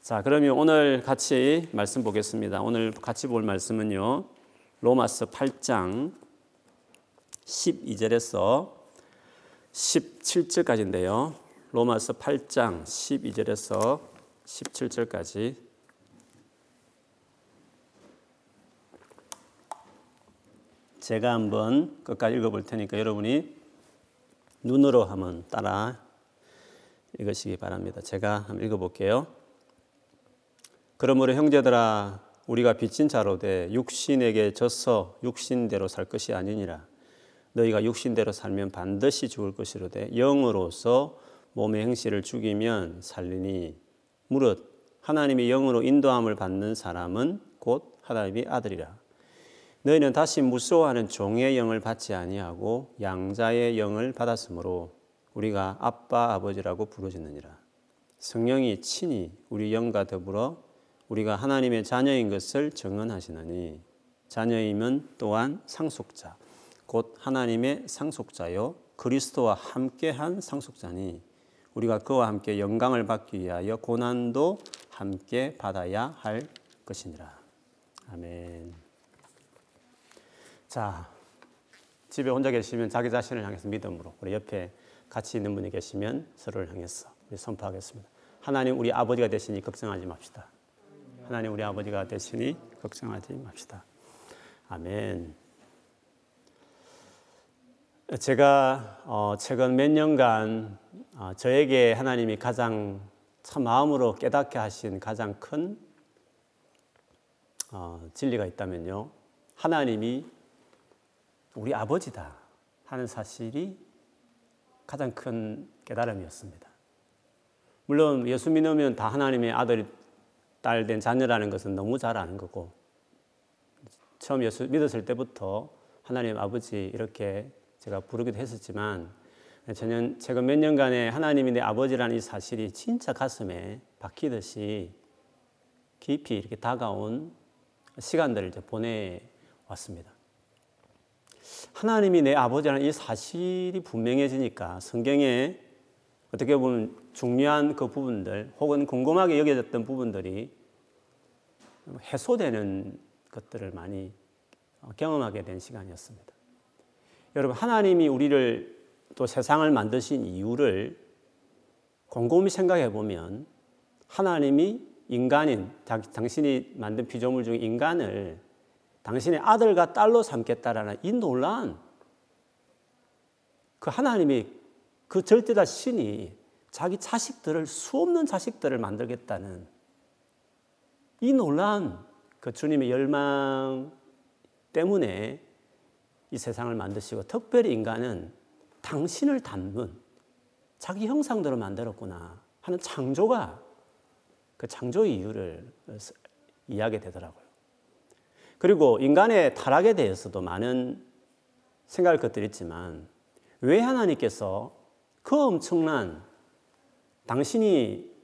자, 그러면 오늘 같이 말씀 보겠습니다. 오늘 같이 볼 말씀은요. 로마서 8장 12절에서 17절까지인데요. 로마서 8장 12절에서 17절까지 제가 한번 끝까지 읽어볼 테니까 여러분이 눈으로 한번 따라 읽으시기 바랍니다. 제가 한번 읽어볼게요. 그러므로 형제들아 우리가 빚진 자로 돼 육신에게 져서 육신대로 살 것이 아니니라. 너희가 육신대로 살면 반드시 죽을 것이로 되 영으로서 몸의 행실을 죽이면 살리니. 무릇 하나님이 영으로 인도함을 받는 사람은 곧 하나님의 아들이라. 너희는 다시 무서워하는 종의 영을 받지 아니하고 양자의 영을 받았으므로 우리가 아빠 아버지라고 부르짖느니라. 성령이 친히 우리 영과 더불어 우리가 하나님의 자녀인 것을 증언하시느니 자녀이면 또한 상속자 곧 하나님의 상속자요 그리스도와 함께한 상속자니 우리가 그와 함께 영광을 받기 위하여 고난도 함께 받아야 할 것이니라. 아멘. 자, 집에 혼자 계시면 자기 자신을 향해서 믿음으로 우리 옆에 같이 있는 분이 계시면 서로를 향해서 선포하겠습니다. 하나님 우리 아버지가 되시니 걱정하지 맙시다. 하나님 우리 아버지가 되시니 걱정하지 맙시다. 아멘. 제가 어, 최근 몇 년간 어, 저에게 하나님이 가장 참 마음으로 깨닫게 하신 가장 큰 어, 진리가 있다면요. 하나님이 우리 아버지다 하는 사실이 가장 큰 깨달음이었습니다. 물론 예수 믿으면 다 하나님의 아들, 딸 된 자녀라는 것은 너무 잘 아는 거고 처음 예수 믿었을 때부터 하나님 아버지 이렇게 제가 부르기도 했었지만 저는 최근 몇 년간의 하나님이 내 아버지라는 이 사실이 진짜 가슴에 박히듯이 깊이 이렇게 다가온 시간들을 이제 보내왔습니다. 하나님이 내 아버지라는 이 사실이 분명해지니까 성경에 어떻게 보면 중요한 그 부분들 혹은 궁금하게 여겨졌던 부분들이 해소되는 것들을 많이 경험하게 된 시간이었습니다. 여러분, 하나님이 우리를 또 세상을 만드신 이유를 곰곰이 생각해 보면 하나님이 인간인, 당신이 만든 피조물 중 인간을 당신의 아들과 딸로 삼겠다라는 이 논란, 그 하나님이 그 절대다 신이 자기 자식들을 수 없는 자식들을 만들겠다는 이 논란, 그 주님의 열망 때문에 이 세상을 만드시고 특별히 인간은 당신을 닮은 자기 형상대로 만들었구나 하는 창조가 그 창조의 이유를 이해하게 되더라고요. 그리고 인간의 타락에 대해서도 많은 생각할 것들이 있지만 왜 하나님께서 그 엄청난 당신이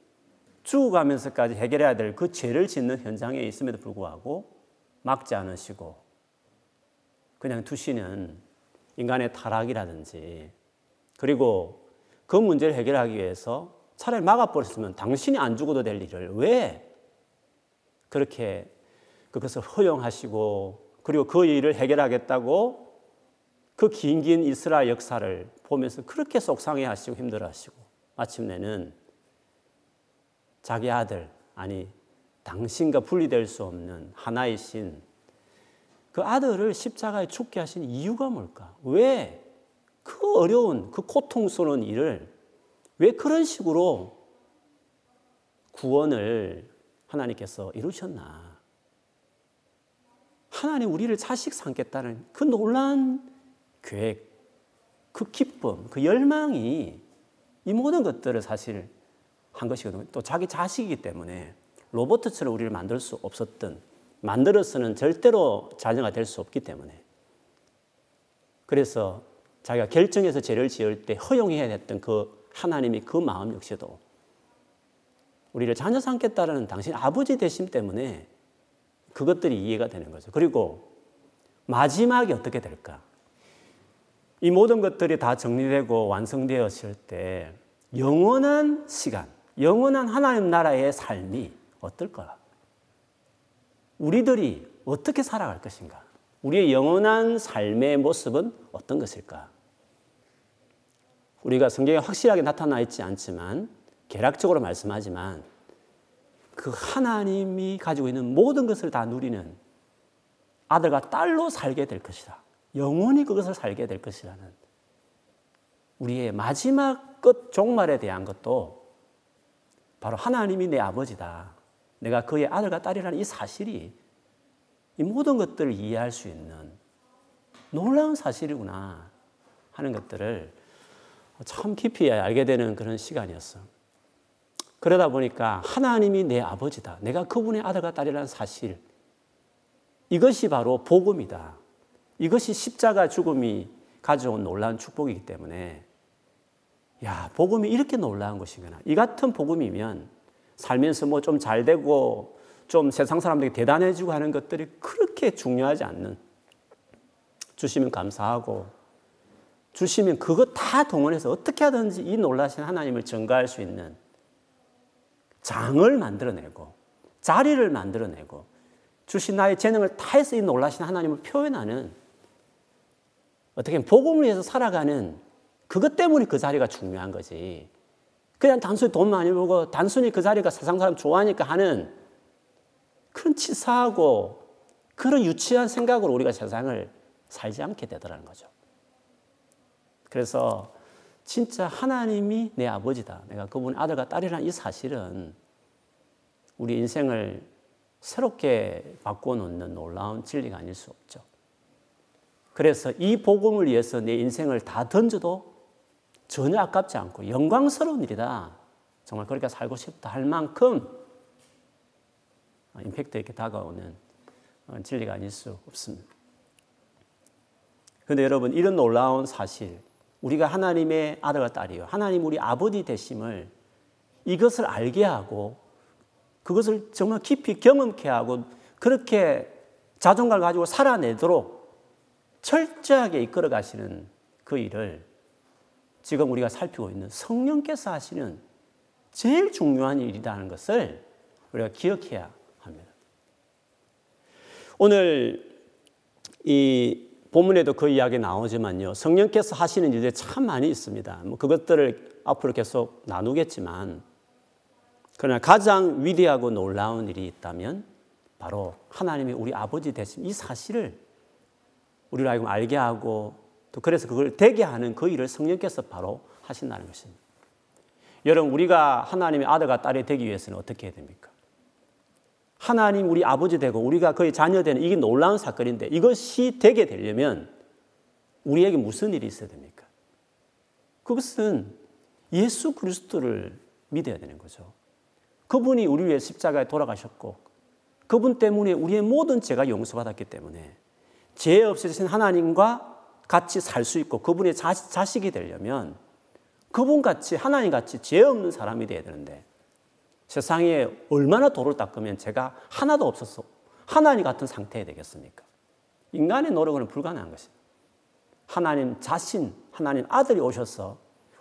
죽어가면서까지 해결해야 될 그 죄를 짓는 현장에 있음에도 불구하고 막지 않으시고 그냥 두시는 인간의 타락이라든지 그리고 그 문제를 해결하기 위해서 차라리 막아버렸으면 당신이 안 죽어도 될 일을 왜 그렇게 그것을 허용하시고 그리고 그 일을 해결하겠다고 그 긴 긴 이스라엘 역사를 보면서 그렇게 속상해 하시고 힘들어 하시고 마침내는 자기 아들 아니 당신과 분리될 수 없는 하나의 신 그 아들을 십자가에 죽게 하신 이유가 뭘까? 왜 그 어려운 그 고통스러운 일을 왜 그런 식으로 구원을 하나님께서 이루셨나? 하나님 우리를 자식 삼겠다는 그 놀란 계획, 그 기쁨, 그 열망이 이 모든 것들을 사실 한 것이거든요. 또 자기 자식이기 때문에 로버트처럼 우리를 만들 수 없었던 만들어서는 절대로 자녀가 될 수 없기 때문에 그래서 자기가 결정해서 죄를 지을 때 허용해야 했던 그 하나님이 그 마음 역시도 우리를 자녀 삼겠다라는 당신 아버지 되심 때문에 그것들이 이해가 되는 거죠. 그리고 마지막이 어떻게 될까? 이 모든 것들이 다 정리되고 완성되었을 때 영원한 시간, 영원한 하나님 나라의 삶이 어떨까? 우리들이 어떻게 살아갈 것인가? 우리의 영원한 삶의 모습은 어떤 것일까? 우리가 성경에 확실하게 나타나 있지 않지만 개락적으로 말씀하지만 그 하나님이 가지고 있는 모든 것을 다 누리는 아들과 딸로 살게 될 것이다. 영원히 그것을 살게 될 것이라는 우리의 마지막 끝 종말에 대한 것도 바로 하나님이 내 아버지다. 내가 그의 아들과 딸이라는 이 사실이 이 모든 것들을 이해할 수 있는 놀라운 사실이구나 하는 것들을 참 깊이 알게 되는 그런 시간이었어. 그러다 보니까 하나님이 내 아버지다. 내가 그분의 아들과 딸이라는 사실. 이것이 바로 복음이다. 이것이 십자가 죽음이 가져온 놀라운 축복이기 때문에 야, 복음이 이렇게 놀라운 것이구나. 이 같은 복음이면 살면서 뭐 좀 잘 되고 좀 세상 사람들이 대단해지고 하는 것들이 그렇게 중요하지 않는 주시면 감사하고 주시면 그거 다 동원해서 어떻게 하든지 이 놀라신 하나님을 증가할 수 있는 장을 만들어내고 자리를 만들어내고 주신 나의 재능을 다 해서 이 놀라신 하나님을 표현하는 어떻게 보면 복음을 위해서 살아가는 그것 때문에 그 자리가 중요한 거지. 그냥 단순히 돈 많이 벌고 단순히 그 자리가 세상 사람 좋아하니까 하는 그런 치사하고 그런 유치한 생각으로 우리가 세상을 살지 않게 되더라는 거죠. 그래서 진짜 하나님이 내 아버지다. 내가 그분 아들과 딸이라는 이 사실은 우리 인생을 새롭게 바꿔놓는 놀라운 진리가 아닐 수 없죠. 그래서 이 복음을 위해서 내 인생을 다 던져도 전혀 아깝지 않고 영광스러운 일이다. 정말 그렇게 살고 싶다 할 만큼 임팩트 있게 다가오는 진리가 아닐 수 없습니다. 그런데 여러분 이런 놀라운 사실 우리가 하나님의 아들과 딸이요 하나님 우리 아버지 되심을 이것을 알게 하고 그것을 정말 깊이 경험케 하고 그렇게 자존감을 가지고 살아내도록 철저하게 이끌어 가시는 그 일을 지금 우리가 살피고 있는 성령께서 하시는 제일 중요한 일이라는 것을 우리가 기억해야 합니다. 오늘 이 본문에도 그 이야기 나오지만요. 성령께서 하시는 일들이 참 많이 있습니다. 뭐 그것들을 앞으로 계속 나누겠지만 그러나 가장 위대하고 놀라운 일이 있다면 바로 하나님이 우리 아버지 되신 이 사실을 알고 알게 하고 또 그래서 그걸 되게 하는 그 일을 성령께서 바로 하신다는 것입니다. 여러분 우리가 하나님의 아들과 딸이 되기 위해서는 어떻게 해야 됩니까? 하나님 우리 아버지 되고 우리가 그의 자녀 되는 이게 놀라운 사건인데 이것이 되게 되려면 우리에게 무슨 일이 있어야 됩니까? 그것은 예수 그리스도를 믿어야 되는 거죠. 그분이 우리 위해 십자가에 돌아가셨고 그분 때문에 우리의 모든 죄가 용서받았기 때문에 죄 없으신 하나님과 같이 살 수 있고 그분의 자, 자식이 되려면 그분 같이 하나님 같이 죄 없는 사람이 돼야 되는데 세상에 얼마나 돌을 닦으면 제가 하나도 없어서 하나님 같은 상태에 되겠습니까? 인간의 노력은 불가능한 것입니다. 하나님 자신, 하나님 아들이 오셔서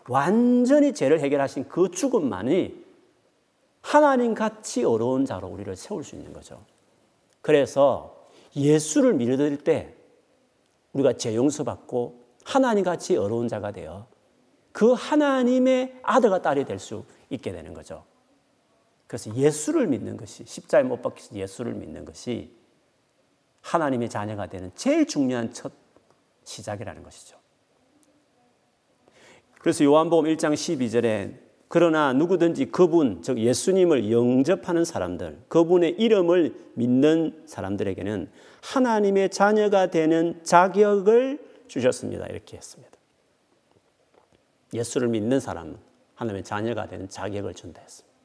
완전히 죄를 해결하신 그 죽음만이 하나님 같이 어려운 자로 우리를 세울 수 있는 거죠. 그래서 예수를 믿을 때 우리가 죄 용서받고 하나님 같이 어려운 자가 되어 그 하나님의 아들과 딸이 될 수 있게 되는 거죠. 그래서 예수를 믿는 것이 십자에 못 박히신 예수를 믿는 것이 하나님의 자녀가 되는 제일 중요한 첫 시작이라는 것이죠. 그래서 요한복음 1장 12절에 그러나 누구든지 그분 즉 예수님을 영접하는 사람들 그분의 이름을 믿는 사람들에게는 하나님의 자녀가 되는 자격을 주셨습니다. 이렇게 했습니다. 예수를 믿는 사람은 하나님의 자녀가 되는 자격을 준다 했습니다.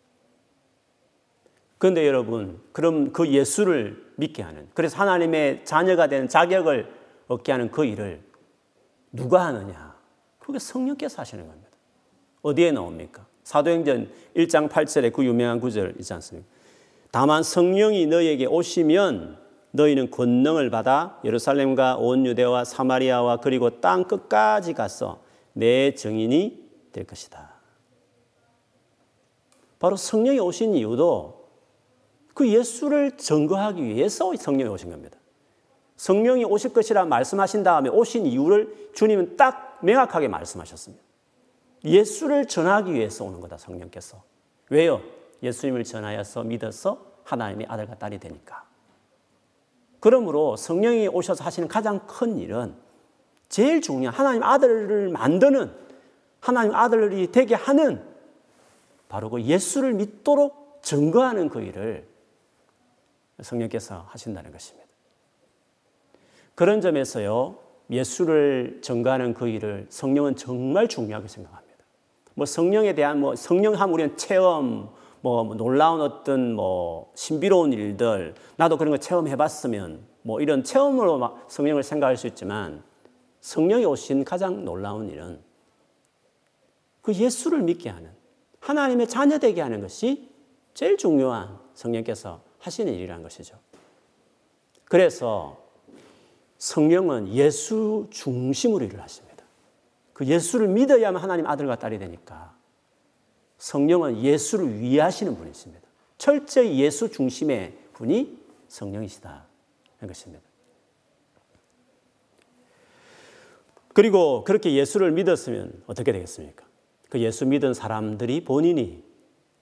그런데 여러분, 그럼 그 예수를 믿게 하는, 그래서 하나님의 자녀가 되는 자격을 얻게 하는 그 일을 누가 하느냐? 그게 성령께서 하시는 겁니다. 어디에 나옵니까? 사도행전 1장 8절에 그 유명한 구절 있지 않습니까? 다만 성령이 너에게 오시면 너희는 권능을 받아 예루살렘과 온 유대와 사마리아와 그리고 땅 끝까지 가서 내 증인이 될 것이다. 바로 성령이 오신 이유도 그 예수를 증거하기 위해서 성령이 오신 겁니다. 성령이 오실 것이라 말씀하신 다음에 오신 이유를 주님은 딱 명확하게 말씀하셨습니다. 예수를 전하기 위해서 오는 거다, 성령께서. 왜요? 예수님을 전하여서 믿어서 하나님의 아들과 딸이 되니까. 그러므로 성령이 오셔서 하시는 가장 큰 일은 제일 중요한 하나님 아들을 만드는 하나님 아들이 되게 하는 바로 그 예수를 믿도록 증거하는 그 일을 성령께서 하신다는 것입니다. 그런 점에서요, 예수를 증거하는 그 일을 성령은 정말 중요하게 생각합니다. 뭐 성령에 대한 뭐 성령함 우리는 체험, 뭐 놀라운 어떤 뭐 신비로운 일들, 나도 그런 거 체험해봤으면 뭐 이런 체험으로 막 성령을 생각할 수 있지만 성령이 오신 가장 놀라운 일은 그 예수를 믿게 하는 하나님의 자녀되게 하는 것이 제일 중요한 성령께서 하시는 일이라는 것이죠. 그래서 성령은 예수 중심으로 일을 하십니다. 그 예수를 믿어야만 하나님 아들과 딸이 되니까 성령은 예수를 위하시는 분이십니다. 철저히 예수 중심의 분이 성령이시다. 는 것입니다. 그리고 그렇게 예수를 믿었으면 어떻게 되겠습니까? 그 예수 믿은 사람들이 본인이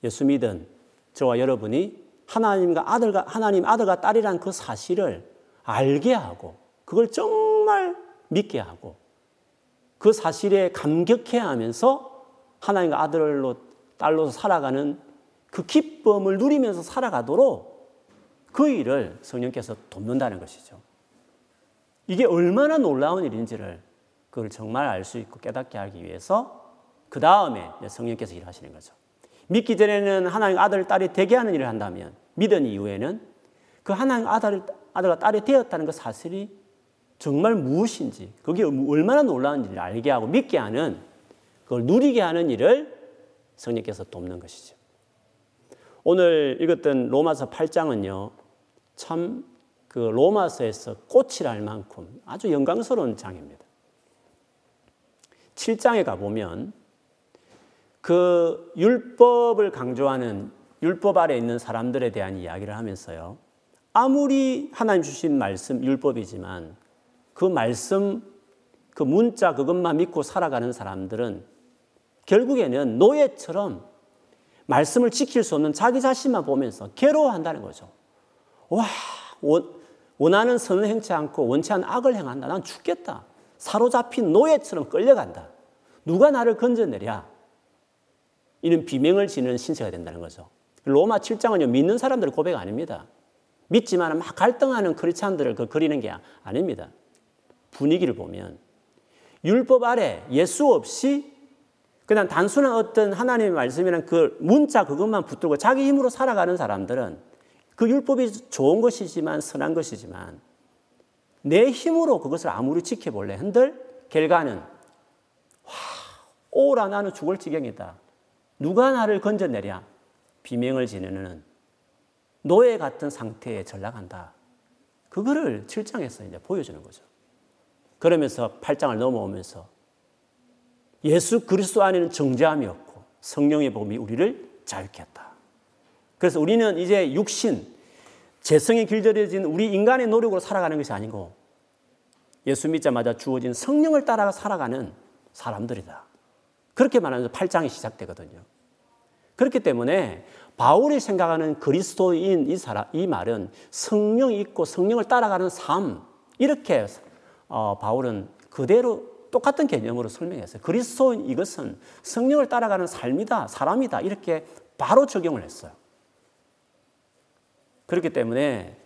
예수 믿은 저와 여러분이 하나님과 아들과 하나님 아들과 딸이란 그 사실을 알게 하고 그걸 정말 믿게 하고 그 사실에 감격해 하면서 하나님과 아들로 딸로 살아가는 그 기쁨을 누리면서 살아가도록 그 일을 성령께서 돕는다는 것이죠. 이게 얼마나 놀라운 일인지를 그걸 정말 알 수 있고 깨닫게 하기 위해서 그 다음에 성령께서 일하시는 거죠. 믿기 전에는 하나님 아들, 딸이 되게 하는 일을 한다면 믿은 이후에는 그 하나님 아들, 아들과 딸이 되었다는 그 사실이 정말 무엇인지 그게 얼마나 놀라운지를 알게 하고 믿게 하는 그걸 누리게 하는 일을 성령께서 돕는 것이죠. 오늘 읽었던 로마서 8장은요, 참 그 로마서에서 꽃이랄 만큼 아주 영광스러운 장입니다. 7장에 가보면 그 율법을 강조하는 율법 아래 있는 사람들에 대한 이야기를 하면서요. 아무리 하나님 주신 말씀 율법이지만 그 말씀 그 문자 그것만 믿고 살아가는 사람들은 결국에는 노예처럼 말씀을 지킬 수 없는 자기 자신만 보면서 괴로워한다는 거죠. 와, 원 하는 선을 행치 않고 원치 않은 악을 행한다. 난 죽겠다. 사로잡힌 노예처럼 끌려간다. 누가 나를 건져내랴? 이는 비명을 지는 신세가 된다는 거죠. 로마 7장은요, 믿는 사람들 고백 아닙니다. 믿지만 막 갈등하는 크리스찬들을 그 그리는 게 아닙니다. 분위기를 보면 율법 아래 예수 없이 그냥 단순한 어떤 하나님의 말씀이란 그 문자 그것만 붙들고 자기 힘으로 살아가는 사람들은 그 율법이 좋은 것이지만 선한 것이지만 내 힘으로 그것을 아무리 지켜볼래 한들 결과는 와 오라 나는 죽을 지경이다. 누가 나를 건져내랴? 비명을 지르는 노예 같은 상태에 전락한다. 그거를 7장에서 이제 보여주는 거죠. 그러면서 8장을 넘어오면서 예수 그리스도 안에는 정죄함이 없고 성령의 복음이 우리를 자유케 했다. 그래서 우리는 이제 육신, 재성이 길들여진 우리 인간의 노력으로 살아가는 것이 아니고 예수 믿자마자 주어진 성령을 따라 살아가는 사람들이다. 그렇게 말하면서 8장이 시작되거든요. 그렇기 때문에 바울이 생각하는 그리스도인 이 사람, 이 말은 성령이 있고 성령을 따라가는 삶, 이렇게 어, 바울은 그대로 똑같은 개념으로 설명했어요. 그리스도인 이것은 성령을 따라가는 삶이다, 사람이다, 이렇게 바로 적용을 했어요. 그렇기 때문에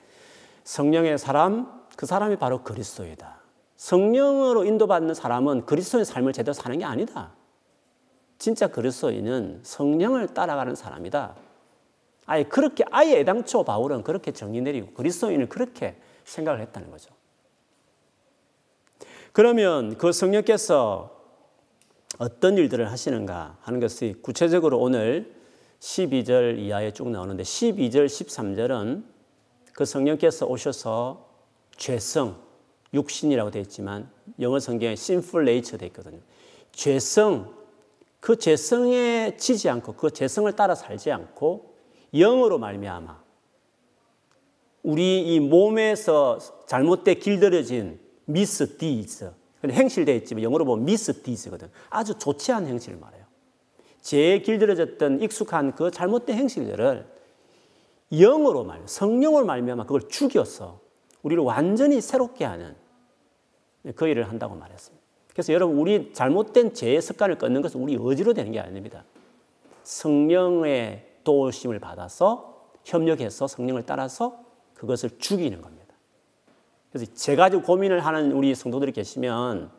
성령의 사람, 그 사람이 바로 그리스도이다. 성령으로 인도받는 사람은 그리스도의 삶을 제대로 사는 게 아니다. 진짜 그리스도인은 성령을 따라가는 사람이다. 아예 그렇게 아예 애당초 바울은 그렇게 정의 내리고 그리스도인을 그렇게 생각을 했다는 거죠. 그러면 그 성령께서 어떤 일들을 하시는가 하는 것이 구체적으로 오늘 12절 이하에 쭉 나오는데 12절, 13절은 그 성령께서 오셔서 죄성, 육신이라고 되어 있지만 영어 성경에 sinful nature 되어 있거든요. 죄성, 그 죄성에 지지 않고 그 죄성을 따라 살지 않고 영으로 말미암아 우리 이 몸에서 잘못돼 길들여진 미스 디즈. 행실되어 있지만 영어로 보면 미스 디즈거든. 아주 좋지 않은 행실을 말해요. 죄에 길들여졌던 익숙한 그 잘못된 행실들을 영으로 말, 성령을 말미암아 그걸 죽여서 우리를 완전히 새롭게 하는 그 일을 한다고 말했습니다. 그래서 여러분 우리 잘못된 죄의 습관을 끊는 것은 우리 의지로 되는 게 아닙니다. 성령의 도우심을 받아서 협력해서 성령을 따라서 그것을 죽이는 겁니다. 그래서 제 가지고 고민을 하는 우리 성도들이 계시면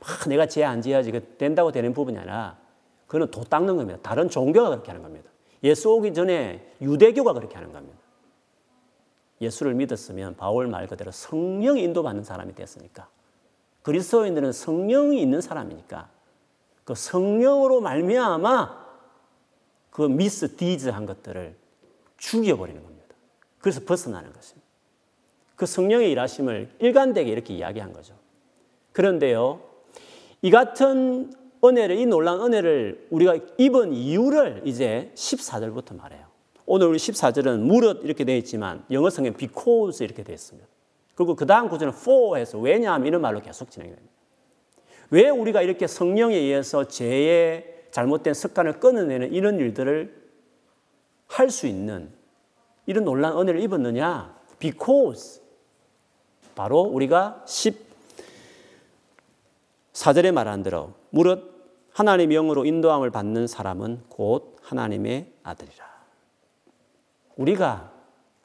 막 내가 죄안 지어야지 된다고 되는 부분이 아니라 그거는 도 닦는 겁니다. 다른 종교가 그렇게 하는 겁니다. 예수 오기 전에 유대교가 그렇게 하는 겁니다. 예수를 믿었으면 바울 말 그대로 성령 인도받는 사람이 됐으니까 그리스도인들은 성령이 있는 사람이니까 그 성령으로 말미암아 그 미스 디즈 한 것들을 죽여버리는 겁니다. 그래서 벗어나는 것입니다. 그 성령의 일하심을 일관되게 이렇게 이야기한 거죠. 그런데요, 이 같은 은혜를, 이 놀라운 은혜를 우리가 입은 이유를 이제 14절부터 말해요. 오늘 우리 14절은 무릇 이렇게 되어 있지만 영어 성경 because 이렇게 되어 있습니다. 그리고 그 다음 구절은 for 해서 왜냐하면 이런 말로 계속 진행됩니다. 왜 우리가 이렇게 성령에 의해서 죄의 잘못된 습관을 끊어내는 이런 일들을 할 수 있는 이런 놀라운 은혜를 입었느냐? Because 바로 우리가 14절에 말한 대로 무릇 하나님 영으로 인도함을 받는 사람은 곧 하나님의 아들이라. 우리가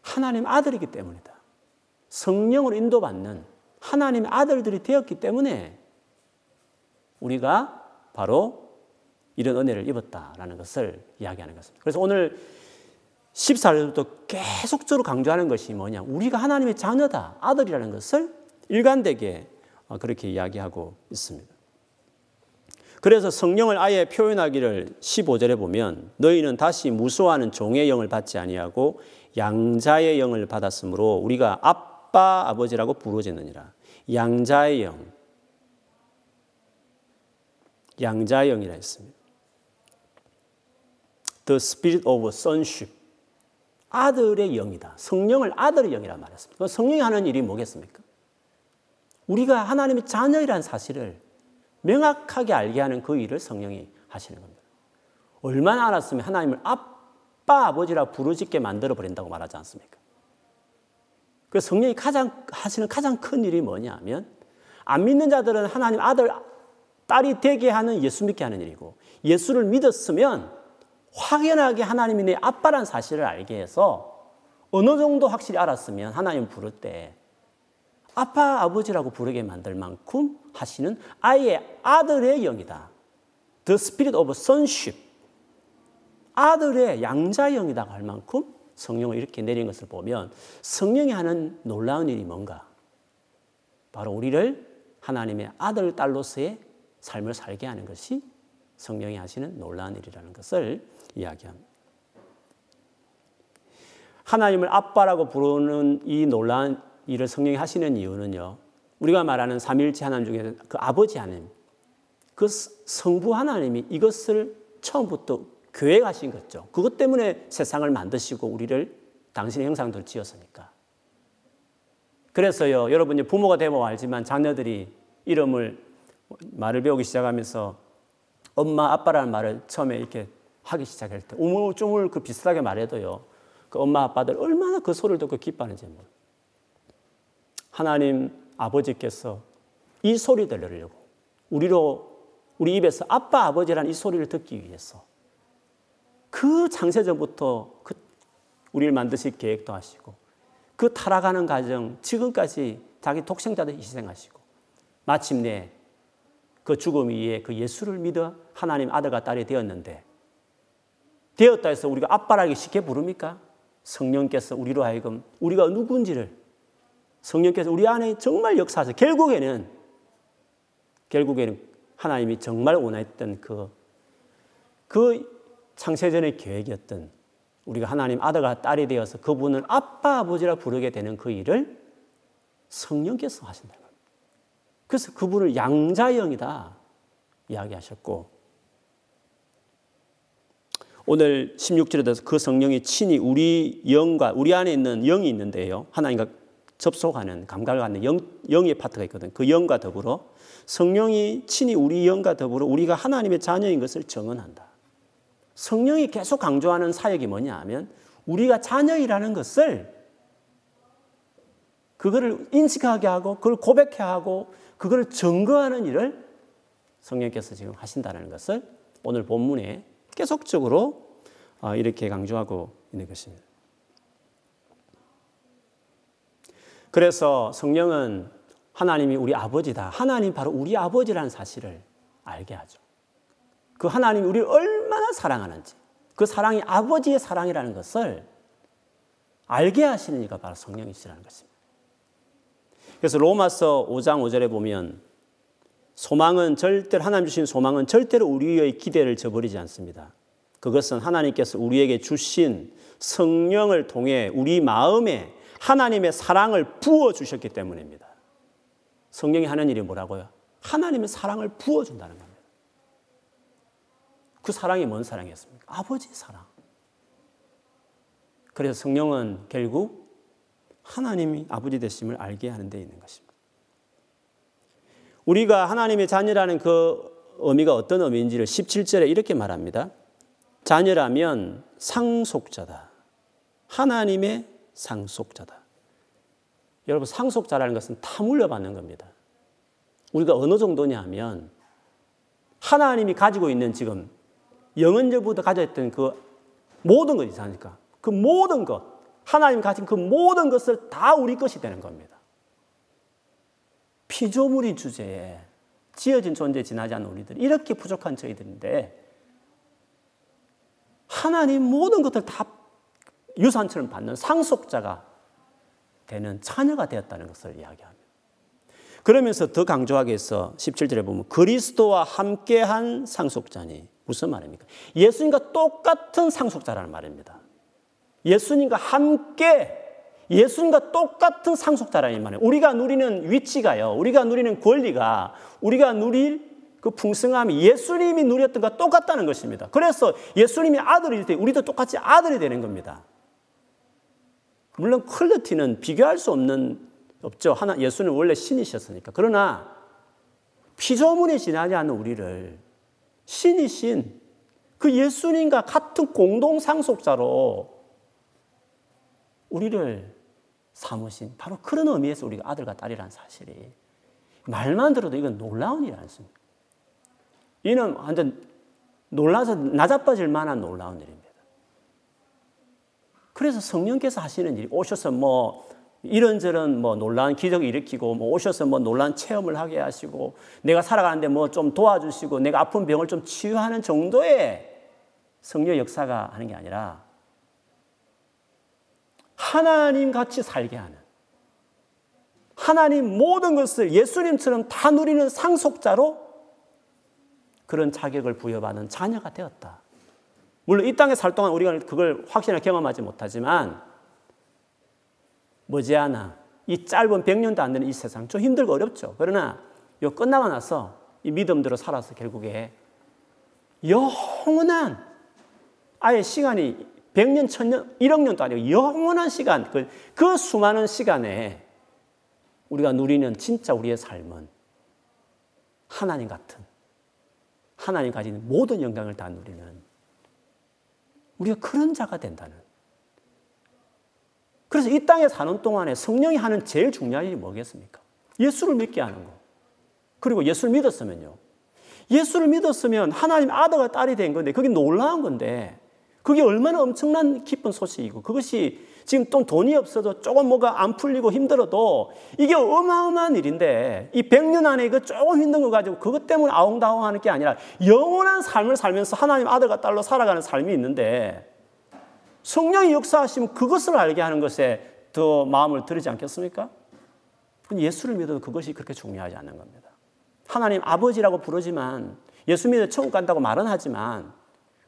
하나님 아들이기 때문이다. 성령으로 인도받는 하나님의 아들들이 되었기 때문에 우리가 바로 이런 은혜를 입었다라는 것을 이야기하는 것입니다. 그래서 오늘 14절부터 계속적으로 강조하는 것이 뭐냐. 우리가 하나님의 자녀다, 아들이라는 것을 일관되게 그렇게 이야기하고 있습니다. 그래서 성령을 아예 표현하기를 15절에 보면 너희는 다시 무수하는 종의 영을 받지 아니하고 양자의 영을 받았으므로 우리가 아빠 아버지라고 부르짖느니라. 양자의 영. 양자의 영이라 했습니다. The spirit of sonship. 아들의 영이다. 성령을 아들의 영이라 말했습니다. 성령이 하는 일이 뭐겠습니까? 우리가 하나님의 자녀이라는 사실을 명확하게 알게 하는 그 일을 성령이 하시는 겁니다. 얼마나 알았으면 하나님을 아빠, 아버지라 부르짖게 만들어 버린다고 말하지 않습니까? 그 성령이 가장 하시는 가장 큰 일이 뭐냐면 안 믿는 자들은 하나님 아들, 딸이 되게 하는 예수 믿게 하는 일이고 예수를 믿었으면 확연하게 하나님이 내 아빠란 사실을 알게 해서 어느 정도 확실히 알았으면 하나님 부를 때 아빠, 아버지라고 부르게 만들 만큼 하시는 아예 아들의 영이다. The spirit of sonship. 아들의 양자 영이다 할 만큼 성령을 이렇게 내린 것을 보면 성령이 하는 놀라운 일이 뭔가? 바로 우리를 하나님의 아들, 딸로서의 삶을 살게 하는 것이 성령이 하시는 놀라운 일이라는 것을 이야기합니다. 하나님을 아빠라고 부르는 이 놀라운 일을 성령이 하시는 이유는요. 우리가 말하는 삼일체 하나님 중에 그 아버지 하나님, 그 성부 하나님이 이것을 처음부터 계획하신 거죠. 그것 때문에 세상을 만드시고 우리를 당신의 형상대로 지었으니까. 그래서요, 여러분이 부모가 되면 알지만 자녀들이 이름을 말을 배우기 시작하면서 엄마, 아빠라는 말을 처음에 이렇게 하기 시작할 때 우물쭈물 그 비슷하게 말해도요, 그 엄마, 아빠들 얼마나 그 소리를 듣고 기뻐하는지. 하나님 아버지께서 이 소리 들으려고 우리로 우리 입에서 아빠 아버지라는 이 소리를 듣기 위해서 그 창세전부터 그 우리를 만드실 계획도 하시고 그 타락하는 과정 지금까지 자기 독생자들 희생하시고 마침내 그 죽음 위에 그 예수를 믿어 하나님 아들과 딸이 되었는데 되었다 해서 우리가 아빠라기 쉽게 부릅니까? 성령께서 우리로 하여금 우리가 누군지를 성령께서 우리 안에 정말 역사하셔. 결국에는 결국에는 하나님이 정말 원했던 그, 그 창세전의 계획이었던 우리가 하나님 아들과 딸이 되어서 그분을 아빠, 아버지라 부르게 되는 그 일을 성령께서 하신다. 그래서 그분을 양자영이다 이야기하셨고 오늘 16절에 그 성령이 친히 우리 영과 우리 안에 있는 영이 있는데요. 하나님과 접속하는 감각을 갖는 영, 영의 파트가 있거든. 그 영과 더불어 성령이 친히 우리 영과 더불어 우리가 하나님의 자녀인 것을 정언한다. 성령이 계속 강조하는 사역이 뭐냐 하면 우리가 자녀이라는 것을 그거를 인식하게 하고 그걸 고백해 하고 그걸 증거하는 일을 성령께서 지금 하신다는 것을 오늘 본문에 계속적으로 아, 이렇게 강조하고 있는 것입니다. 그래서 성령은 하나님이 우리 아버지다. 하나님 바로 우리 아버지라는 사실을 알게 하죠. 그 하나님이 우리를 얼마나 사랑하는지, 그 사랑이 아버지의 사랑이라는 것을 알게 하시는 이가 바로 성령이시라는 것입니다. 그래서 로마서 5장 5절에 보면 소망은 절대로 하나님 주신 소망은 절대로 우리의 기대를 저버리지 않습니다. 그것은 하나님께서 우리에게 주신 성령을 통해 우리 마음에 하나님의 사랑을 부어 주셨기 때문입니다. 성령이 하는 일이 뭐라고요? 하나님의 사랑을 부어 준다는 겁니다. 그 사랑이 뭔 사랑이었습니까? 아버지의 사랑. 그래서 성령은 결국 하나님이 아버지 되심을 알게 하는 데 있는 것입니다. 우리가 하나님의 자녀라는 그 의미가 어떤 의미인지를 17절에 이렇게 말합니다. 자녀라면 상속자다. 하나님의 상속자다. 여러분, 상속자라는 것은 다 물려받는 겁니다. 우리가 어느 정도냐 하면 하나님이 가지고 있는 지금 영원전부터 가졌던 그 모든 것이 있으니까 그 모든 것, 하나님 가진 그 모든 것을 다 우리 것이 되는 겁니다. 피조물인 주제에 지어진 존재에 지나지 않는 우리들 이렇게 부족한 저희들인데 하나님 모든 것들 다 유산처럼 받는 상속자가 되는 자녀가 되었다는 것을 이야기합니다. 그러면서 더 강조하게 해서 17절에 보면 그리스도와 함께한 상속자니 무슨 말입니까? 예수님과 똑같은 상속자라는 말입니다. 예수님과 함께 예수님과 똑같은 상속자라는 말이에요. 우리가 누리는 위치가요. 우리가 누리는 권리가 우리가 누릴 그 풍성함이 예수님이 누렸던 것과 똑같다는 것입니다. 그래서 예수님이 아들일 때 우리도 똑같이 아들이 되는 겁니다. 물론 퀄리티는 비교할 수 없는 없죠. 하나 예수는 원래 신이셨으니까. 그러나 피조물에 지나지 않는 우리를 신이신 그 예수님과 같은 공동 상속자로 우리를 삼으신 바로 그런 의미에서 우리가 아들과 딸이라는 사실이 말만 들어도 이건 놀라운 일이 아닙니까? 이는 완전 놀라서 나자빠질 만한 놀라운 일입니다. 그래서 성령께서 하시는 일이 오셔서 뭐 이런저런 뭐 놀라운 기적을 일으키고 뭐 오셔서 뭐 놀라운 체험을 하게 하시고 내가 살아가는데 뭐 좀 도와주시고 내가 아픈 병을 좀 치유하는 정도의 성령 역사가 하는 게 아니라 하나님 같이 살게 하는 하나님 모든 것을 예수님처럼 다 누리는 상속자로 그런 자격을 부여받은 자녀가 되었다. 물론 이 땅에 살 동안 우리가 그걸 확신을 경험하지 못하지만 머지않아 이 짧은 100년도 안 되는 이 세상 좀 힘들고 어렵죠. 그러나 요 끝나고 나서 이 믿음대로 살아서 결국에 영원한 아예 시간이 100년, 1000년, 1억 년도 아니고 영원한 시간, 그, 그 수많은 시간에 우리가 누리는 진짜 우리의 삶은 하나님 같은, 하나님 가진 모든 영광을 다 누리는 우리가 그런 자가 된다는. 그래서 이 땅에 사는 동안에 성령이 하는 제일 중요한 일이 뭐겠습니까? 예수를 믿게 하는 거. 그리고 예수를 믿었으면요. 예수를 믿었으면 하나님 아들과 딸이 된 건데, 그게 놀라운 건데, 그게 얼마나 엄청난 기쁜 소식이고 그것이 지금 또 돈이 없어도 조금 뭐가 안 풀리고 힘들어도 이게 어마어마한 일인데 이 100년 안에 그 조금 힘든 거 가지고 그것 때문에 아웅다웅 하는 게 아니라 영원한 삶을 살면서 하나님 아들과 딸로 살아가는 삶이 있는데 성령이 역사하시면 그것을 알게 하는 것에 더 마음을 들이지 않겠습니까? 예수를 믿어도 그것이 그렇게 중요하지 않는 겁니다. 하나님 아버지라고 부르지만 예수 믿어 천국 간다고 말은 하지만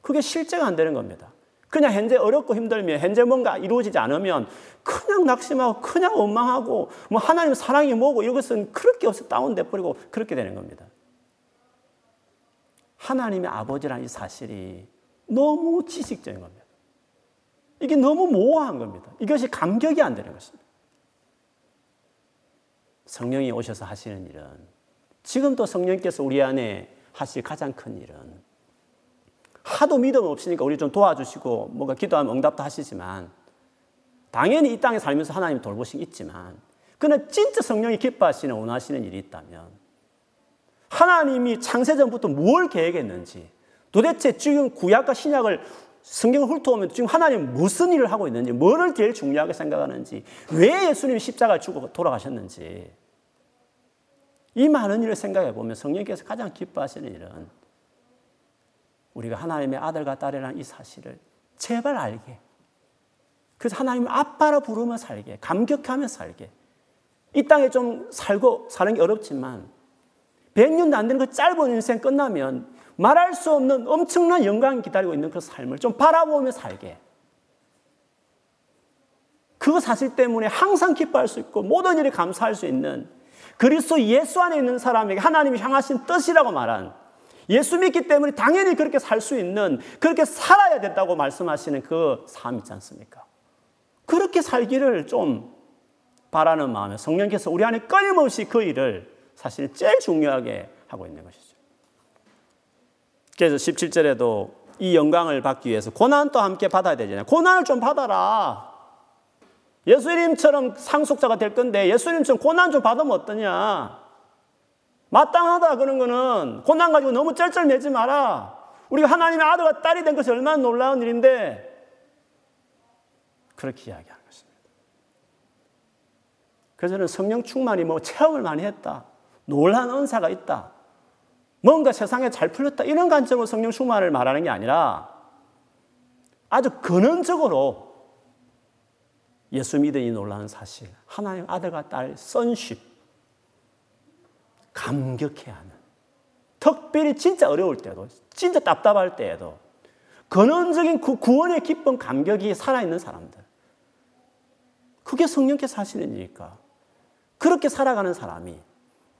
그게 실제가 안 되는 겁니다. 그냥 현재 어렵고 힘들면 현재 뭔가 이루어지지 않으면 그냥 낙심하고 그냥 원망하고 뭐 하나님 사랑이 뭐고 이것은 그렇게 없어 다운돼 버리고 그렇게 되는 겁니다. 하나님의 아버지라는 이 사실이 너무 지식적인 겁니다. 이게 너무 모호한 겁니다. 이것이 감격이 안 되는 것입니다. 성령이 오셔서 하시는 일은 지금도 성령께서 우리 안에 하실 가장 큰 일은 하도 믿음 없으니까 우리 좀 도와주시고 뭔가 기도하면 응답도 하시지만 당연히 이 땅에 살면서 하나님 돌보신 있지만 그러나 진짜 성령이 기뻐하시는 원하시는 일이 있다면 하나님이 창세전부터 뭘 계획했는지 도대체 지금 구약과 신약을 성경을 훑어오면 지금 하나님 무슨 일을 하고 있는지 뭐를 제일 중요하게 생각하는지 왜 예수님이 십자가를 주고 돌아가셨는지 이 많은 일을 생각해 보면 성령께서 가장 기뻐하시는 일은 우리가 하나님의 아들과 딸이라는 이 사실을 제발 알게. 그래서 하나님 아빠라 부르며 살게. 감격하며 살게. 이 땅에 좀 살고 사는 게 어렵지만 100년도 안 되는 그 짧은 인생 끝나면 말할 수 없는 엄청난 영광이 기다리고 있는 그 삶을 좀 바라보며 살게. 그 사실 때문에 항상 기뻐할 수 있고 모든 일에 감사할 수 있는 그리스도 예수 안에 있는 사람에게 하나님이 향하신 뜻이라고 말한 예수 믿기 때문에 당연히 그렇게 살 수 있는 그렇게 살아야 된다고 말씀하시는 그 삶 있지 않습니까? 그렇게 살기를 좀 바라는 마음에 성령께서 우리 안에 끊임없이 그 일을 사실 제일 중요하게 하고 있는 것이죠. 그래서 17절에도 이 영광을 받기 위해서 고난도 함께 받아야 되잖아요. 고난을 좀 받아라. 예수님처럼 상속자가 될 건데 예수님처럼 고난 좀 받으면 어떠냐? 마땅하다 그런 거는 고난 가지고 너무 쩔쩔매지 마라. 우리가 하나님의 아들과 딸이 된 것이 얼마나 놀라운 일인데 그렇게 이야기하는 것입니다. 그래서 저는 성령 충만이 뭐 체험을 많이 했다. 놀란 은사가 있다. 뭔가 세상에 잘 풀렸다. 이런 관점으로 성령 충만을 말하는 게 아니라 아주 근원적으로 예수 믿으니 놀라는 사실. 하나님 아들과 딸 선십. 감격해 하는. 특별히 진짜 어려울 때도, 진짜 답답할 때에도 근원적인 그 구원의 기쁨, 감격이 살아있는 사람들. 그게 성령께서 하시는 일이니까. 그렇게 살아가는 사람이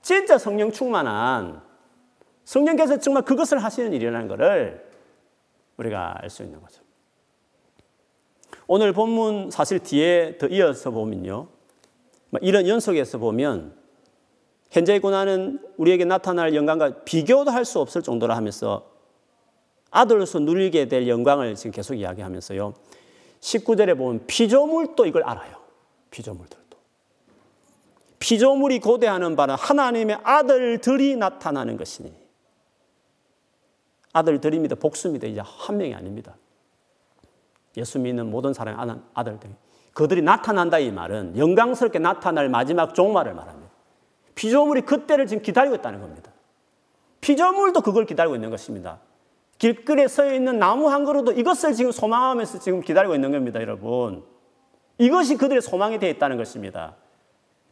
진짜 성령 충만한 성령께서 정말 그것을 하시는 일이라는 것을 우리가 알 수 있는 거죠. 오늘 본문 사실 뒤에 더 이어서 보면요. 이런 연속에서 보면 현재의 고난은 우리에게 나타날 영광과 비교도 할 수 없을 정도로 하면서 아들로서 누리게 될 영광을 지금 계속 이야기하면서요. 19절에 보면 피조물도 이걸 알아요. 피조물들도. 피조물이 고대하는 바는 하나님의 아들들이 나타나는 것이니. 아들들입니다. 복수입니다. 이제 한 명이 아닙니다. 예수 믿는 모든 사랑의 아들들. 그들이 나타난다 이 말은 영광스럽게 나타날 마지막 종말을 말합니다. 피조물이 그때를 지금 기다리고 있다는 겁니다. 피조물도 그걸 기다리고 있는 것입니다. 길거리에 서 있는 나무 한 그루도 이것을 지금 소망하면서 지금 기다리고 있는 겁니다, 여러분. 이것이 그들의 소망이 되어 있다는 것입니다.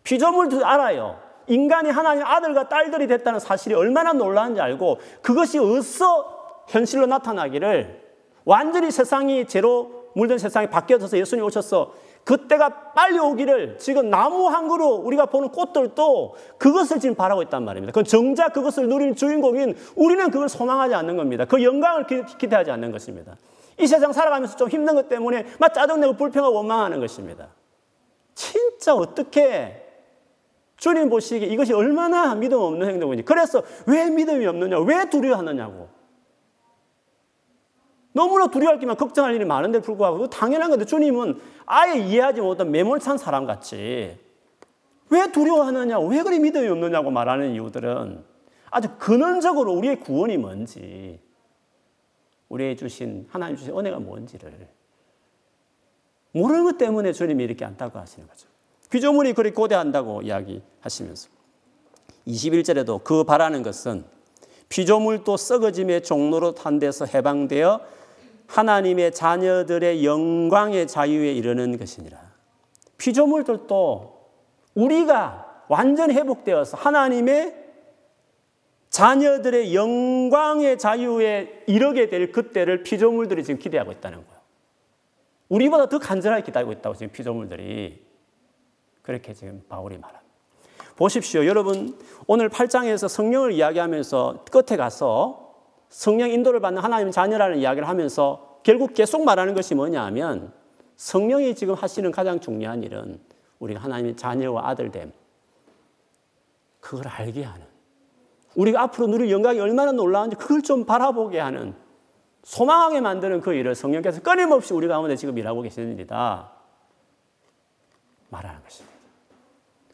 피조물도 알아요. 인간이 하나님 아들과 딸들이 됐다는 사실이 얼마나 놀라운지 알고 그것이 어서 현실로 나타나기를 완전히 세상이 죄로 물든 세상이 바뀌어져서 예수님이 오셔서 그때가 빨리 오기를 지금 나무 한 그루 우리가 보는 꽃들도 그것을 지금 바라고 있단 말입니다. 그 정작 그것을 누리는 주인공인 우리는 그걸 소망하지 않는 겁니다. 그 영광을 기대하지 않는 것입니다. 이 세상 살아가면서 좀 힘든 것 때문에 막 짜증내고 불평하고 원망하는 것입니다. 진짜 어떻게 주님 보시기에 이것이 얼마나 믿음 없는 행동인지. 그래서 왜 믿음이 없느냐? 왜 두려워하느냐고. 너무나 두려워할 게만 걱정할 일이 많은데 불구하고 당연한 건데 주님은 아예 이해하지 못한 매몰찬 사람 같이 왜 두려워하느냐, 왜 그리 믿음이 없느냐고 말하는 이유들은 아주 근원적으로 우리의 구원이 뭔지, 우리의 주신, 하나님 주신 은혜가 뭔지를 모르는 것 때문에 주님이 이렇게 안타까워하시는 거죠. 피조물이 그리 고대한다고 이야기하시면서 21절에도 그 바라는 것은 피조물도 썩어짐의 종로로 탄 데서 해방되어 하나님의 자녀들의 영광의 자유에 이르는 것이니라. 피조물들도 우리가 완전 회복되어서 하나님의 자녀들의 영광의 자유에 이르게 될 그때를 피조물들이 지금 기대하고 있다는 거예요. 우리보다 더 간절하게 기다리고 있다고 지금 피조물들이 그렇게 지금 바울이 말합니다. 보십시오. 여러분, 오늘 8장에서 성령을 이야기하면서 끝에 가서 성령 인도를 받는 하나님의 자녀라는 이야기를 하면서 결국 계속 말하는 것이 뭐냐 하면 성령이 지금 하시는 가장 중요한 일은 우리가 하나님의 자녀와 아들됨, 그걸 알게 하는. 우리가 앞으로 누릴 영광이 얼마나 놀라운지 그걸 좀 바라보게 하는 소망하게 만드는 그 일을 성령께서 끊임없이 우리 가운데 지금 일하고 계시는 일이다. 말하는 것입니다.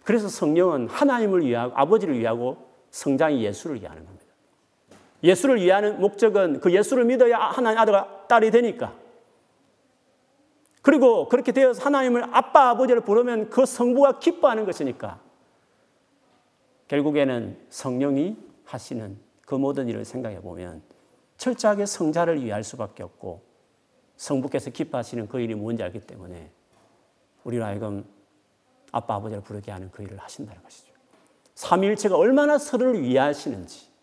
그래서 성령은 하나님을 위하고 아버지를 위하고 성장이 예수를 위하는 겁니다. 예수를 위하는 목적은 그 예수를 믿어야 하나님 아들과 딸이 되니까. 그리고 그렇게 되어서 하나님을 아빠 아버지를 부르면 그 성부가 기뻐하는 것이니까. 결국에는 성령이 하시는 그 모든 일을 생각해 보면 철저하게 성자를 위할 수밖에 없고 성부께서 기뻐하시는 그 일이 뭔지 알기 때문에 우리로 하여금 아빠 아버지를 부르게 하는 그 일을 하신다는 것이죠. 삼위일체가 얼마나 서로를 위하시는지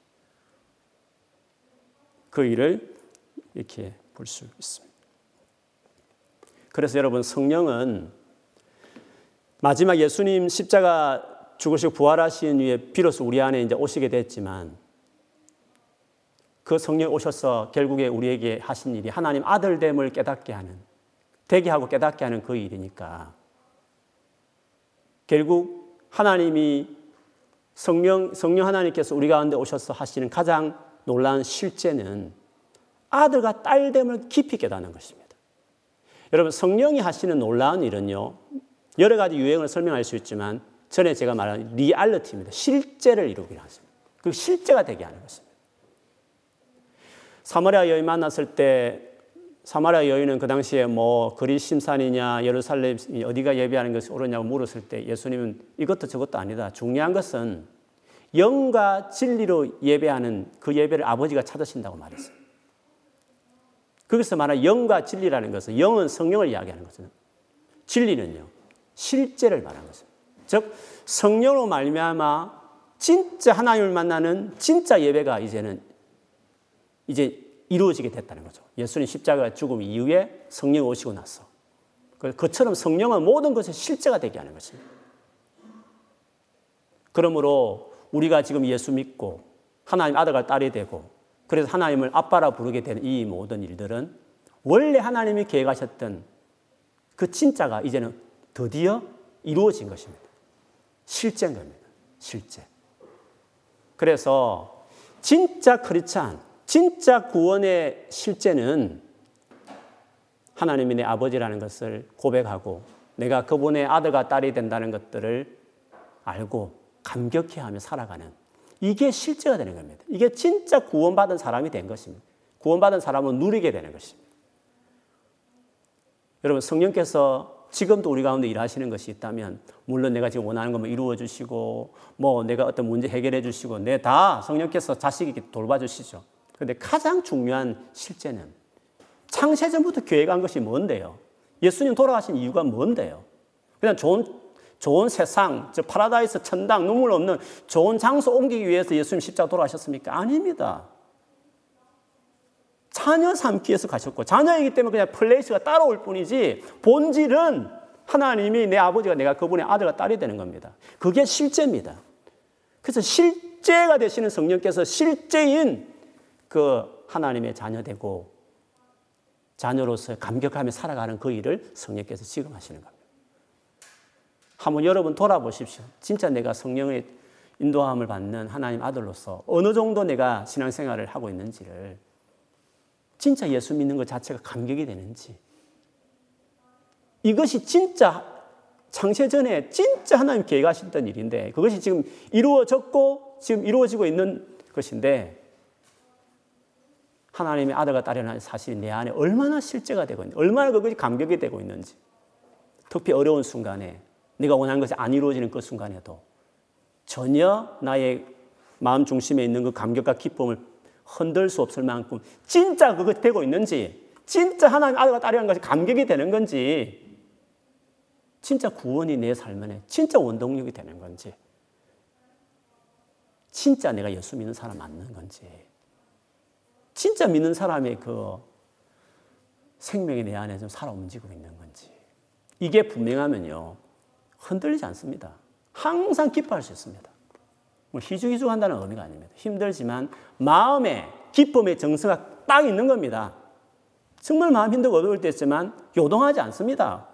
그 일을 이렇게 볼 수 있습니다. 그래서 여러분 성령은 마지막 예수님 십자가 죽으시고 부활하신 후에 비로소 우리 안에 이제 오시게 됐지만 그 성령 오셔서 결국에 우리에게 하신 일이 하나님 아들됨을 깨닫게 하는 되게 하고 깨닫게 하는 그 일이니까 결국 하나님이 성령 성령 하나님께서 우리 가운데 오셔서 하시는 가장 놀라운 실제는 아들과 딸됨을 깊이 깨닫는 것입니다. 여러분 성령이 하시는 놀라운 일은요 여러 가지 유행을 설명할 수 있지만 전에 제가 말한 리얼리티입니다. 실제를 이루기를 하십니다. 그 실제가 되게 하는 것입니다. 사마리아 여인 만났을 때 사마리아 여인은 그 당시에 뭐 그리 심산이냐 예루살렘 어디가 예배하는 것이 옳으냐고 물었을 때 예수님은 이것도 저것도 아니다. 중요한 것은 영과 진리로 예배하는 그 예배를 아버지가 찾으신다고 말했어요. 거기서 말하는 영과 진리라는 것은 영은 성령을 이야기하는 것은 진리는요 실제를 말하는 것입니다. 즉 성령으로 말미암아 진짜 하나님을 만나는 진짜 예배가 이제는 이제 이루어지게 됐다는 거죠. 예수님 십자가 죽음 이후에 성령 오시고 나서 그처럼 성령은 모든 것의 실제가 되게 하는 것입니다. 그러므로 우리가 지금 예수 믿고 하나님 아들과 딸이 되고 그래서 하나님을 아빠라 부르게 되는 이 모든 일들은 원래 하나님이 계획하셨던 그 진짜가 이제는 드디어 이루어진 것입니다. 실제인 겁니다. 실제. 그래서 진짜 크리스찬, 진짜 구원의 실제는 하나님이 내 아버지라는 것을 고백하고 내가 그분의 아들과 딸이 된다는 것들을 알고 감격해 하며 살아가는 이게 실제가 되는 겁니다. 이게 진짜 구원받은 사람이 된 것입니다. 구원받은 사람은 누리게 되는 것입니다. 여러분 성령께서 지금도 우리 가운데 일하시는 것이 있다면 물론 내가 지금 원하는 것만 이루어 주시고 뭐 내가 어떤 문제 해결해 주시고 내 다 성령께서 자식에게 돌봐 주시죠. 그런데 가장 중요한 실제는 창세전부터 계획한 것이 뭔데요? 예수님 돌아가신 이유가 뭔데요? 그냥 좋은 좋은 세상, 저 파라다이스 천당 눈물 없는 좋은 장소 옮기기 위해서 예수님 십자가 돌아가셨습니까? 아닙니다. 자녀 삼기 위해서 가셨고 자녀이기 때문에 그냥 place가 따라올 뿐이지 본질은 하나님이 내 아버지가 내가 그분의 아들과 딸이 되는 겁니다. 그게 실제입니다. 그래서 실제가 되시는 성령께서 실제인 그 하나님의 자녀 되고 자녀로서 감격하며 살아가는 그 일을 성령께서 지금 하시는 겁니다. 한번 여러분 돌아보십시오. 진짜 내가 성령의 인도함을 받는 하나님 아들로서 어느 정도 내가 신앙생활을 하고 있는지를 진짜 예수 믿는 것 자체가 감격이 되는지 이것이 진짜 창세 전에 진짜 하나님 계획하셨던 일인데 그것이 지금 이루어졌고 지금 이루어지고 있는 것인데 하나님의 아들과 딸이라는 사실이 내 안에 얼마나 실제가 되고 있는지 얼마나 그것이 감격이 되고 있는지 특히 어려운 순간에 내가 원하는 것이 안 이루어지는 그 순간에도 전혀 나의 마음 중심에 있는 그 감격과 기쁨을 흔들 수 없을 만큼 진짜 그것 되고 있는지, 진짜 하나님 아들과 딸이라는 것이 감격이 되는 건지, 진짜 구원이 내 삶에 진짜 원동력이 되는 건지, 진짜 내가 예수 믿는 사람 맞는 건지, 진짜 믿는 사람의 그 생명이 내 안에 좀 살아 움직이고 있는 건지, 이게 분명하면요, 흔들리지 않습니다. 항상 기뻐할 수 있습니다. 뭐 희죽희죽한다는 의미가 아닙니다. 힘들지만 마음에 기쁨의 정서가 딱 있는 겁니다. 정말 마음 힘들고 어려울 때 있지만 요동하지 않습니다.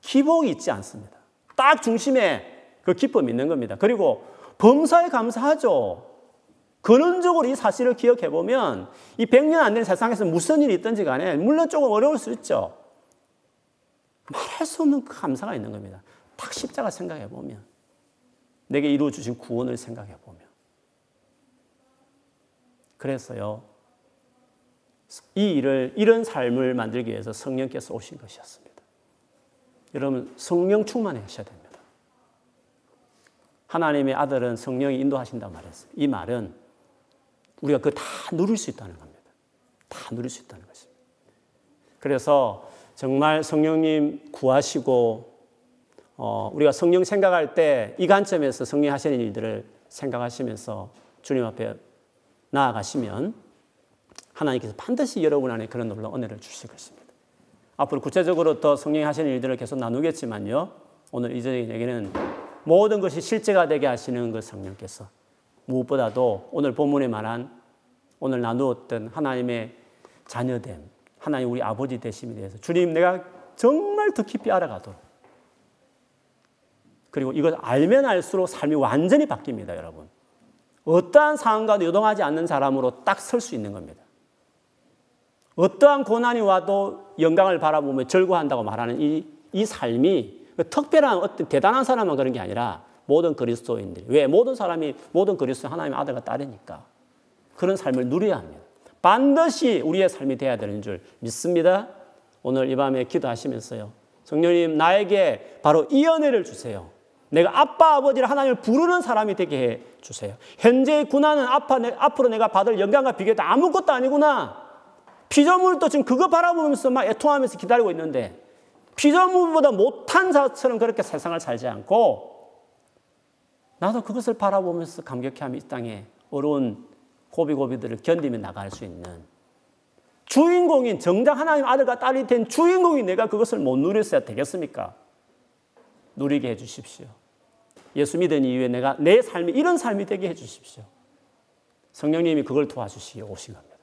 기복이 있지 않습니다. 딱 중심에 그 기쁨이 있는 겁니다. 그리고 범사에 감사하죠. 근원적으로 이 사실을 기억해 보면 이 100년 안 된 세상에서 무슨 일이 있든지 간에 물론 조금 어려울 수 있죠. 말할 수 없는 그 감사가 있는 겁니다. 딱 십자가 생각해 보면 내게 이루어 주신 구원을 생각해 보면 그래서요. 이 일을 이런 삶을 만들기 위해서 성령께서 오신 것이었습니다. 여러분 성령 충만하셔야 됩니다. 하나님의 아들은 성령이 인도하신다고 말했어요. 이 말은 우리가 그 다 누릴 수 있다는 겁니다. 다 누릴 수 있다는 것입니다. 그래서 정말 성령님 구하시고 어, 우리가 성령 생각할 때 이 관점에서 성령 하시는 일들을 생각하시면서 주님 앞에 나아가시면 하나님께서 반드시 여러분 안에 그런 놀라운 은혜를 주실 것입니다. 앞으로 구체적으로 더 성령이 하시는 일들을 계속 나누겠지만요. 오늘 이전의 얘기는 모든 것이 실제가 되게 하시는 그 성령께서 무엇보다도 오늘 본문에 말한 오늘 나누었던 하나님의 자녀됨, 하나님 우리 아버지 되심에 대해서 주님 내가 정말 더 깊이 알아가도록 그리고 이걸 알면 알수록 삶이 완전히 바뀝니다, 여러분. 어떠한 상황과도 요동하지 않는 사람으로 딱 설 수 있는 겁니다. 어떠한 고난이 와도 영광을 바라보며 절구한다고 말하는 이, 이 삶이 특별한 어떤 대단한 사람만 그런 게 아니라 모든 그리스도인들이. 왜? 모든 사람이 모든 그리스도 하나님의 아들과 딸이니까. 그런 삶을 누려야 합니다. 반드시 우리의 삶이 되어야 되는 줄 믿습니다. 오늘 이 밤에 기도하시면서요. 성령님, 나에게 바로 이 은혜를 주세요. 내가 아빠, 아버지를 하나님을 부르는 사람이 되게 해 주세요. 현재의 고난은 앞으로 내가 받을 영광과 비교도 아무것도 아니구나. 피조물도 지금 그거 바라보면서 막 애통하면서 기다리고 있는데 피조물보다 못한 자처럼 그렇게 세상을 살지 않고 나도 그것을 바라보면서 감격해하며 이 땅에 어려운 고비고비들을 견디며 나갈 수 있는 주인공인 정작 하나님 아들과 딸이 된 주인공이 내가 그것을 못 누렸어야 되겠습니까? 누리게 해 주십시오. 예수 믿은 이후에 내가 내 삶이 이런 삶이 되게 해 주십시오. 성령님이 그걸 도와주시기 오신 겁니다.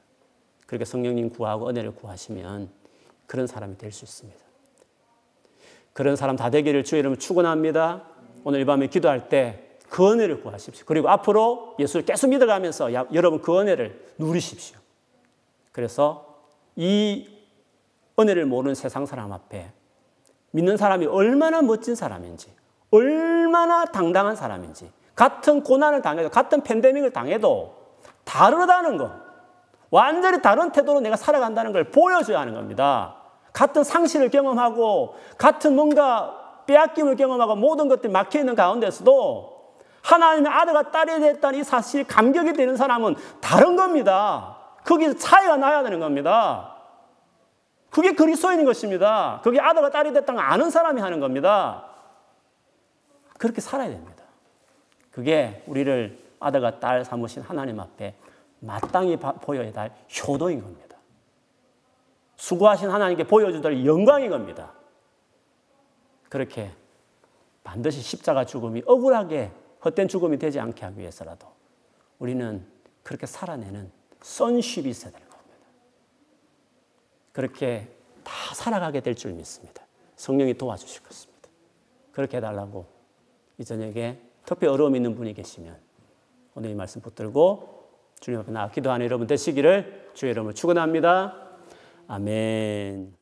그렇게 성령님 구하고 은혜를 구하시면 그런 사람이 될 수 있습니다. 그런 사람 다 되기를 주의 이름으로 축원합니다. 오늘 이 밤에 기도할 때 그 은혜를 구하십시오. 그리고 앞으로 예수를 계속 믿어가면서 야, 여러분 그 은혜를 누리십시오. 그래서 이 은혜를 모르는 세상 사람 앞에 믿는 사람이 얼마나 멋진 사람인지, 얼마나 당당한 사람인지, 같은 고난을 당해도, 같은 팬데믹을 당해도 다르다는 것, 완전히 다른 태도로 내가 살아간다는 걸 보여줘야 하는 겁니다. 같은 상실을 경험하고, 같은 뭔가 빼앗김을 경험하고, 모든 것들이 막혀있는 가운데서도 하나님의 아들과 딸이 됐다는 이 사실이 감격이 되는 사람은 다른 겁니다. 거기서 차이가 나야 되는 겁니다. 그게 그리스도인인 것입니다. 그게 아들과 딸이 됐다는 걸 아는 사람이 하는 겁니다. 그렇게 살아야 됩니다. 그게 우리를 아들과 딸 삼으신 하나님 앞에 마땅히 보여야 할 효도인 겁니다. 수고하신 하나님께 보여주될 영광인 겁니다. 그렇게 반드시 십자가 죽음이 억울하게 헛된 죽음이 되지 않게 하기 위해서라도 우리는 그렇게 살아내는 선쉽이 있어야 되는 겁니다. 그렇게 다 살아가게 될 줄 믿습니다. 성령이 도와주실 것입니다. 그렇게 해달라고 이 저녁에 특히 어려움 있는 분이 계시면 오늘 이 말씀 붙들고 주님 앞에 나아 기도하는 여러분 되시기를 주의 이름으로 축원합니다. 아멘.